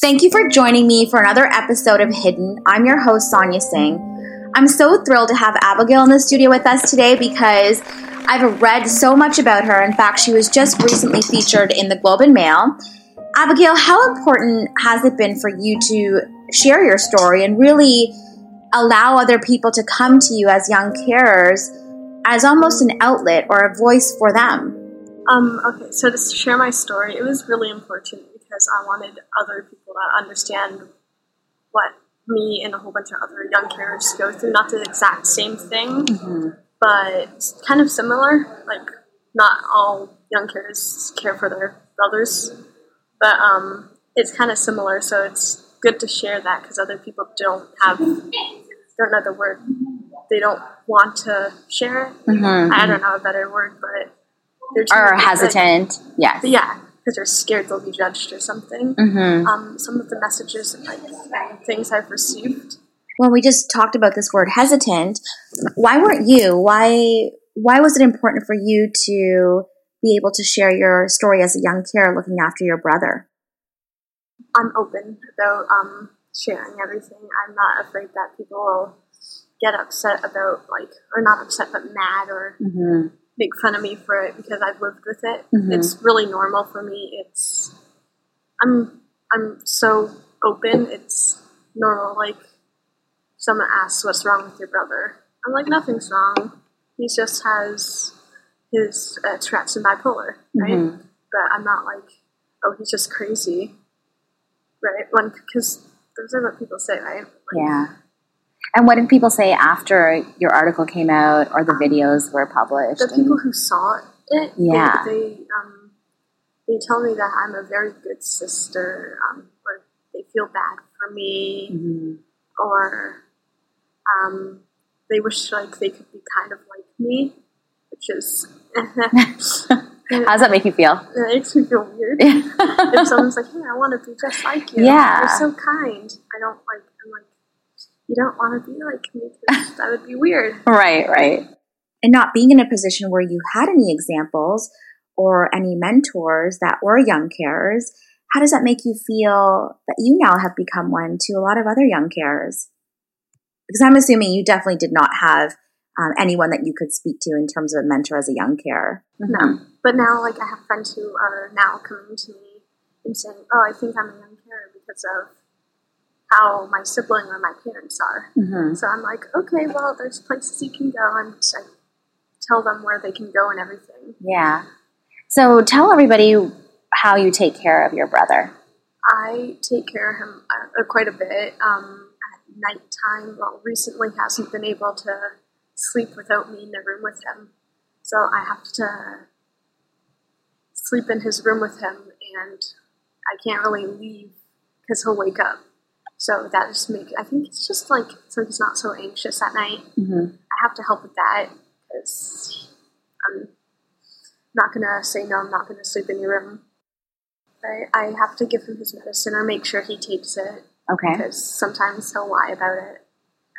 Thank you for joining me for another episode of Hidden. I'm your host, Sonia Singh. I'm so thrilled to have Abigail in the studio with us today because I've read so much about her. In fact, she was just recently featured in the Globe and Mail. Abigail, how important has it been for you to share your story and really allow other people to come to you as young carers as almost an outlet or a voice for them? Um, okay, so to share my story, it was really important because I wanted other people to understand what me and a whole bunch of other young carers go through. Not the exact same thing, mm-hmm. but kind of similar. Like, not all young carers care for their brothers, but um, it's kind of similar. So it's good to share that because other people don't have, don't know the word. They don't want to share. Mm-hmm. I don't know a better word, but they're or hesitant. Like, yes. Yeah, because they're scared they'll be judged or something. Mm-hmm. Um, some of the messages and like things I've received. Well, we just talked about this word hesitant. Why weren't you? Why why was it important for you to be able to share your story as a young carer looking after your brother? I'm open about um, sharing everything. I'm not afraid that people will get upset about like or not upset but mad or mm-hmm make fun of me for it because I've lived with it. Mm-hmm. It's really normal for me. It's I'm I'm so open. It's normal. Like someone asks, "What's wrong with your brother?" I'm like, "Nothing's wrong. He just has his uh, Tourette's and bipolar, right?" Mm-hmm. But I'm not like, "Oh, he's just crazy," right? When because those are what people say, right? Like, yeah. And what did people say after your article came out or the videos were published? The people who saw it, yeah, they they, um, they tell me that I'm a very good sister, um, or they feel bad for me, mm-hmm. or um, they wish like they could be kind of like me, which is. How does that make you feel? It makes me feel weird. if someone's like, "Hey, I want to be just like you," yeah, you're so kind. I don't like you don't want to be like me because that would be weird. Right, right. And not being in a position where you had any examples or any mentors that were young carers, how does that make you feel that you now have become one to a lot of other young carers? Because I'm assuming you definitely did not have um, anyone that you could speak to in terms of a mentor as a young carer. Mm-hmm. No, but now like I have friends who are now coming to me and saying, "Oh, I think I'm a young carer because of how my sibling or my parents are. Mm-hmm. So I'm like, okay, well, there's places you can go, and I tell them where they can go and everything. Yeah. So tell everybody how you take care of your brother. I take care of him uh, quite a bit. Um, at nighttime, well, recently hasn't been able to sleep without me in the room with him. So I have to sleep in his room with him, and I can't really leave because he'll wake up. So that just makes, I think it's just like, so he's not so anxious at night. Mm-hmm. I have to help with that because I'm not going to say, no, I'm not going to sleep in your room. But I have to give him his medicine or make sure he takes it. Okay. Because sometimes he'll lie about it.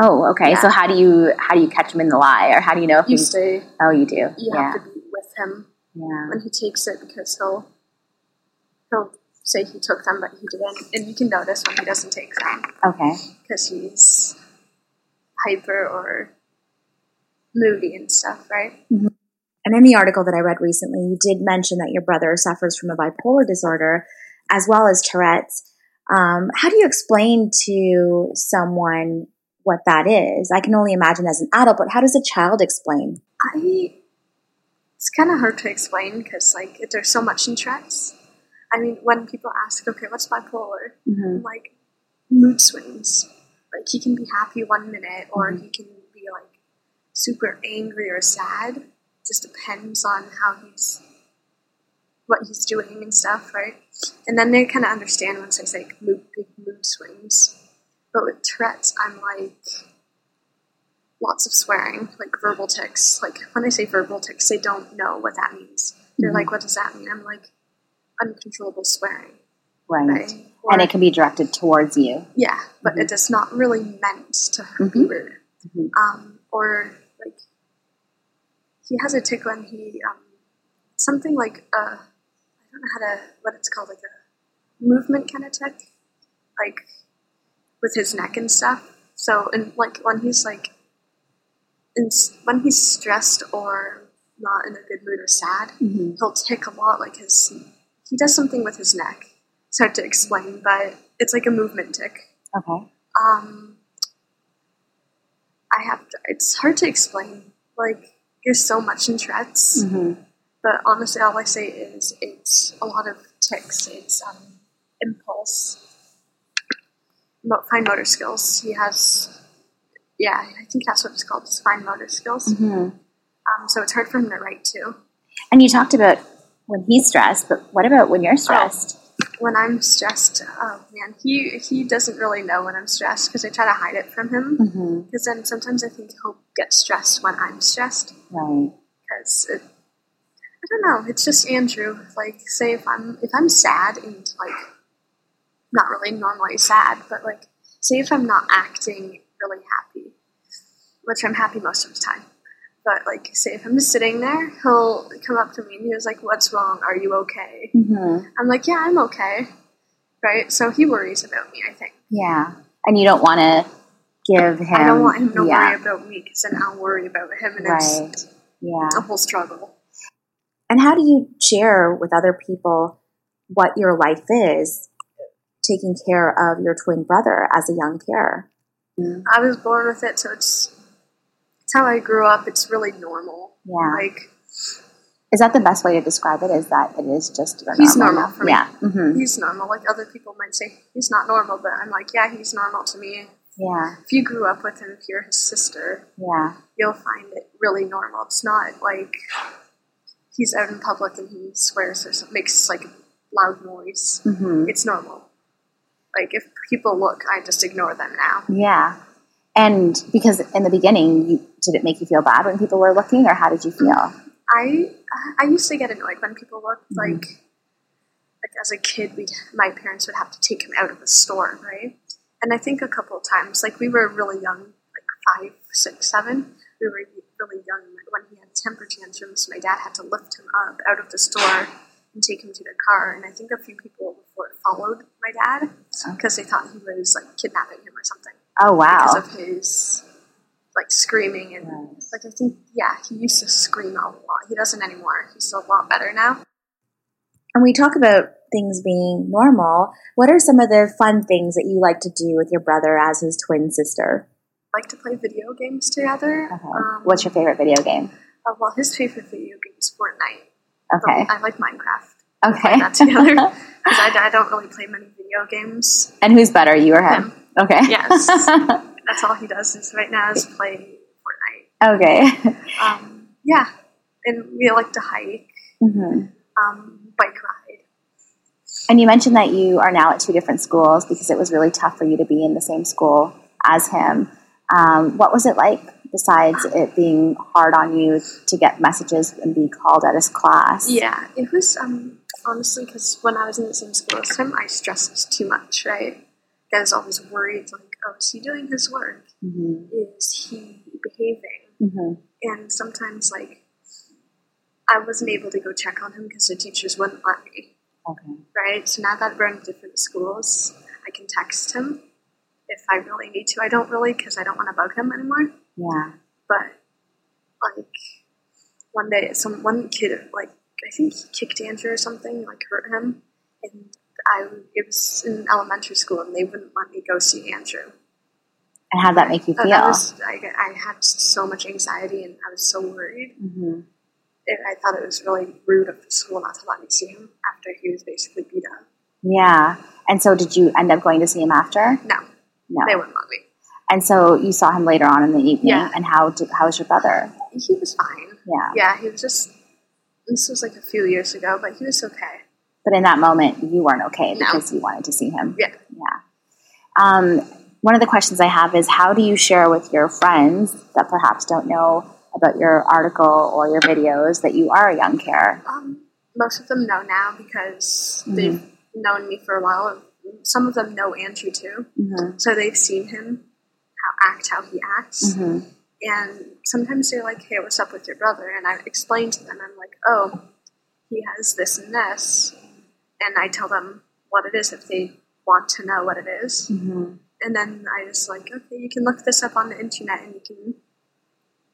Oh, okay. Yeah. So how do you how do you catch him in the lie, or how do you know if you stay? Oh, you do. You yeah. have to be with him. Yeah. When he takes it, because he'll he'll say he took them, but he didn't. And you can notice when he doesn't take them. Okay. Because he's hyper or moody and stuff, right? Mm-hmm. And in the article that I read recently, you did mention that your brother suffers from a bipolar disorder as well as Tourette's. Um, how do you explain to someone what that is? I can only imagine as an adult, but how does a child explain? I it's kind of hard to explain because like there's so much in Tourette's I mean, when people ask, okay, what's bipolar? Mm-hmm. Like mood swings. Like he can be happy one minute, or mm-hmm. he can be like super angry or sad. It just depends on how he's what he's doing and stuff, right? And then they kind of understand once I say mood, big mood swings. But with Tourette's, I'm like lots of swearing, like verbal tics. Like when I say verbal tics, they don't know what that means. They're mm-hmm. like, "What does that mean?" I'm like, uncontrollable swearing. Right. right? Or, and it can be directed towards you. Yeah, but mm-hmm. it is not really meant to mm-hmm. be rude. Mm-hmm. Um, or like he has a tic when he um, something like uh, I don't know how to what it's called like a movement kind of tic. like with his neck and stuff. So, and like when he's like, in, when he's stressed or not in a good mood or sad, Mm-hmm. he'll tic a lot. Like his, he does something with his neck. It's hard to explain, but it's like a movement tic. Okay. Um, I have to, it's hard to explain. Like there's so much in Tourette's, Mm-hmm. but honestly, all I say is it's a lot of tics. It's um, impulse, mo- fine motor skills. He has, yeah, I think that's what it's called. It's fine motor skills. Mm-hmm. Um, so it's hard for him to write too. And you talked about when he's stressed, but what about when you're stressed? When I'm stressed, oh man, he he doesn't really know when I'm stressed because I try to hide it from him. Mm-hmm. Because then sometimes I think he'll get stressed when I'm stressed. Right. Because it, I don't know. It's just Andrew. Like, say if I'm if I'm sad and like not really normally sad, but like say if I'm not acting really happy, which I'm happy most of the time. But like, say if I'm just sitting there, he'll come up to me and he was like, "What's wrong? Are you okay?" Mm-hmm. I'm like, "Yeah, I'm okay." Right. So he worries about me. I think. Yeah. And you don't want to give him. I don't want him to yeah. worry about me because then I'll worry about him, and it's Yeah. a whole struggle. And how do you share with other people what your life is taking care of your twin brother as a young carer? I was born with it, so it's it's how I grew up. It's really normal. Yeah. Like Is that the best way to describe it? Is that it is just your He's normal? normal for me. Yeah. hmm he's normal. Like other people might say he's not normal, but I'm like, yeah, he's normal to me. Yeah. If you grew up with him, if you're his sister, Yeah. you'll find it really normal. It's not like he's out in public and he swears or something, makes like loud noise. hmm It's normal. Like if people look, I just ignore them now. Yeah. And because in the beginning, you did it make you feel bad when people were looking, or how did you feel? I I used to get annoyed when people looked Mhm. like like as a kid we my parents would have to take him out of the store, right? And I think a couple of times, like we were really young, like five, six, seven, we were really young when he had temper tantrums. My dad had to lift him up out of the store and take him to the car. And I think a few people before followed my dad because they thought he was like kidnapping him or something Oh wow! because of his like screaming and like I think yeah he used to scream a lot. He doesn't anymore. He's a lot better now. And we talk about things being normal. What are some of the fun things that you like to do with your brother as his twin sister? Like to play video games together. Okay. Um, What's your favorite video game? uh, well, his favorite video game is Fortnite. Okay. I like Minecraft. Okay. that together. Because I, I don't really play many video games. and who's better, you or him? Him. Okay. Yes. That's all he does is right now is play Fortnite. okay. Um, yeah, and we like to hike, hmm um, bike ride. And you mentioned that you are now at two different schools because it was really tough for you to be in the same school as him. Um, what was it like, besides it being hard on you to get messages and be called at his class? Yeah, it was um, honestly because when I was in the same school as him, I stressed too much, right? I was always worried, like, oh, is he doing his work? hmm Is he behaving? hmm And sometimes, like, I wasn't able to go check on him because the teachers wouldn't let me, Okay. right? So now that we're in different schools, I can text him if I really need to. I don't really because I don't want to bug him anymore. Yeah. But like one day, some one kid like I think he kicked Andrew or something, like hurt him, and I it was in elementary school, and they wouldn't let me go see Andrew. And how'd that make you feel? that was, I, I had so much anxiety, and I was so worried. hmm It, I thought it was really rude of the school not to let me see him after he was basically beat up. Yeah. And so, did you end up going to see him after? No, No. they wouldn't let me. And so, you saw him later on in the evening. Yeah. And how did, how was your brother? He was fine. Yeah. Yeah, he was just. This was like a few years ago, but he was okay. But in that moment, you weren't okay No. because you wanted to see him. Yeah. Yeah. Um, one of the questions I have is how do you share with your friends that perhaps don't know about your article or your videos that you are a young carer? Um, most of them know now because Mhm. they've known me for a while. Some of them know Andrew too, Mm-hmm. so they've seen him how act how he acts, Mm-hmm. and sometimes they're like, "Hey, what's up with your brother?" And I explain to them, I'm like, "Oh, he has this and this," and I tell them what it is if they want to know what it is. Mm-hmm. And then I just like, okay, you can look this up on the internet and you can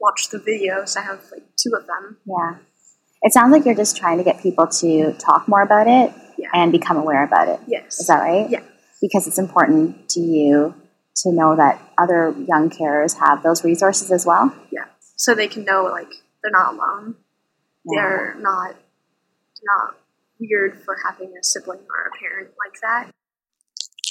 watch the videos. I have like two of them. Yeah. It sounds like you're just trying to get people to talk more about it yeah. and become aware about it. Yes. Is that right? Yeah. Because it's important to you to know that other young carers have those resources as well. Yeah. So they can know like they're not alone. Yeah. They're not not weird for having a sibling or a parent like that.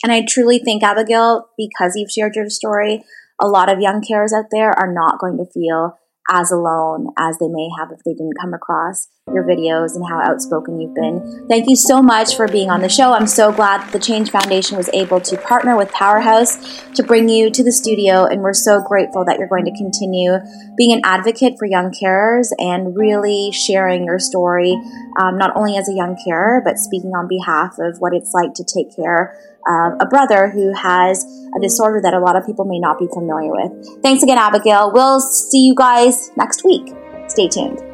And I truly think, Abigail, because you've shared your story, a lot of young carers out there are not going to feel as alone as they may have if they didn't come across your videos and how outspoken you've been. Thank you so much for being on the show. I'm so glad that the Change Foundation was able to partner with Powerhouse to bring you to the studio, and we're so grateful that you're going to continue being an advocate for young carers and really sharing your story, um, not only as a young carer, but speaking on behalf of what it's like to take care of a brother who has a disorder that a lot of people may not be familiar with. Thanks again, Abigail. We'll see you guys next week. Stay tuned.